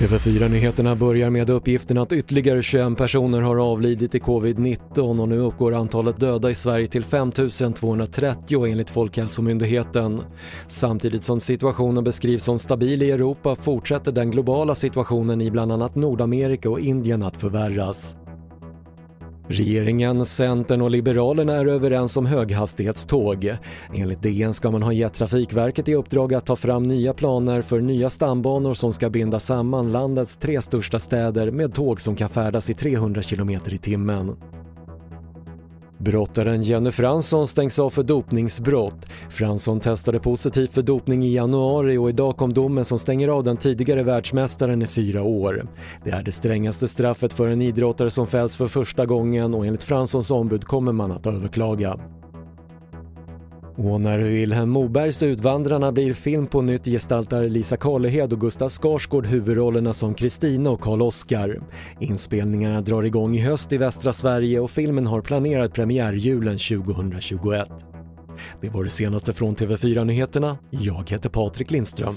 TV4-nyheterna börjar med uppgiften att ytterligare 21 personer har avlidit i covid-19 och nu uppgår antalet döda i Sverige till 5 230 enligt Folkhälsomyndigheten. Samtidigt som situationen beskrivs som stabil i Europa fortsätter den globala situationen i bland annat Nordamerika och Indien att förvärras. Regeringen, Centern och Liberalerna är överens om höghastighetståg. Enligt DN ska man ha gett Trafikverket i uppdrag att ta fram nya planer för nya stambanor som ska binda samman landets tre största städer med tåg som kan färdas i 300 km i timmen. Brottaren Jenny Fransson stängs av för dopningsbrott. Fransson testade positivt för dopning i januari och idag kom domen som stänger av den tidigare världsmästaren i fyra år. Det är det strängaste straffet för en idrottare som fälls för första gången och enligt Franssons ombud kommer man att överklaga. Och när Vilhelm Mobergs Utvandrarna blir film på nytt gestaltar Lisa Karlehed och Gustav Skarsgård huvudrollerna som Kristina och Karl-Oskar. Inspelningarna drar igång i höst i västra Sverige och filmen har planerad premiär julen 2021. Det var det senaste från TV4 Nyheterna. Jag heter Patrik Lindström.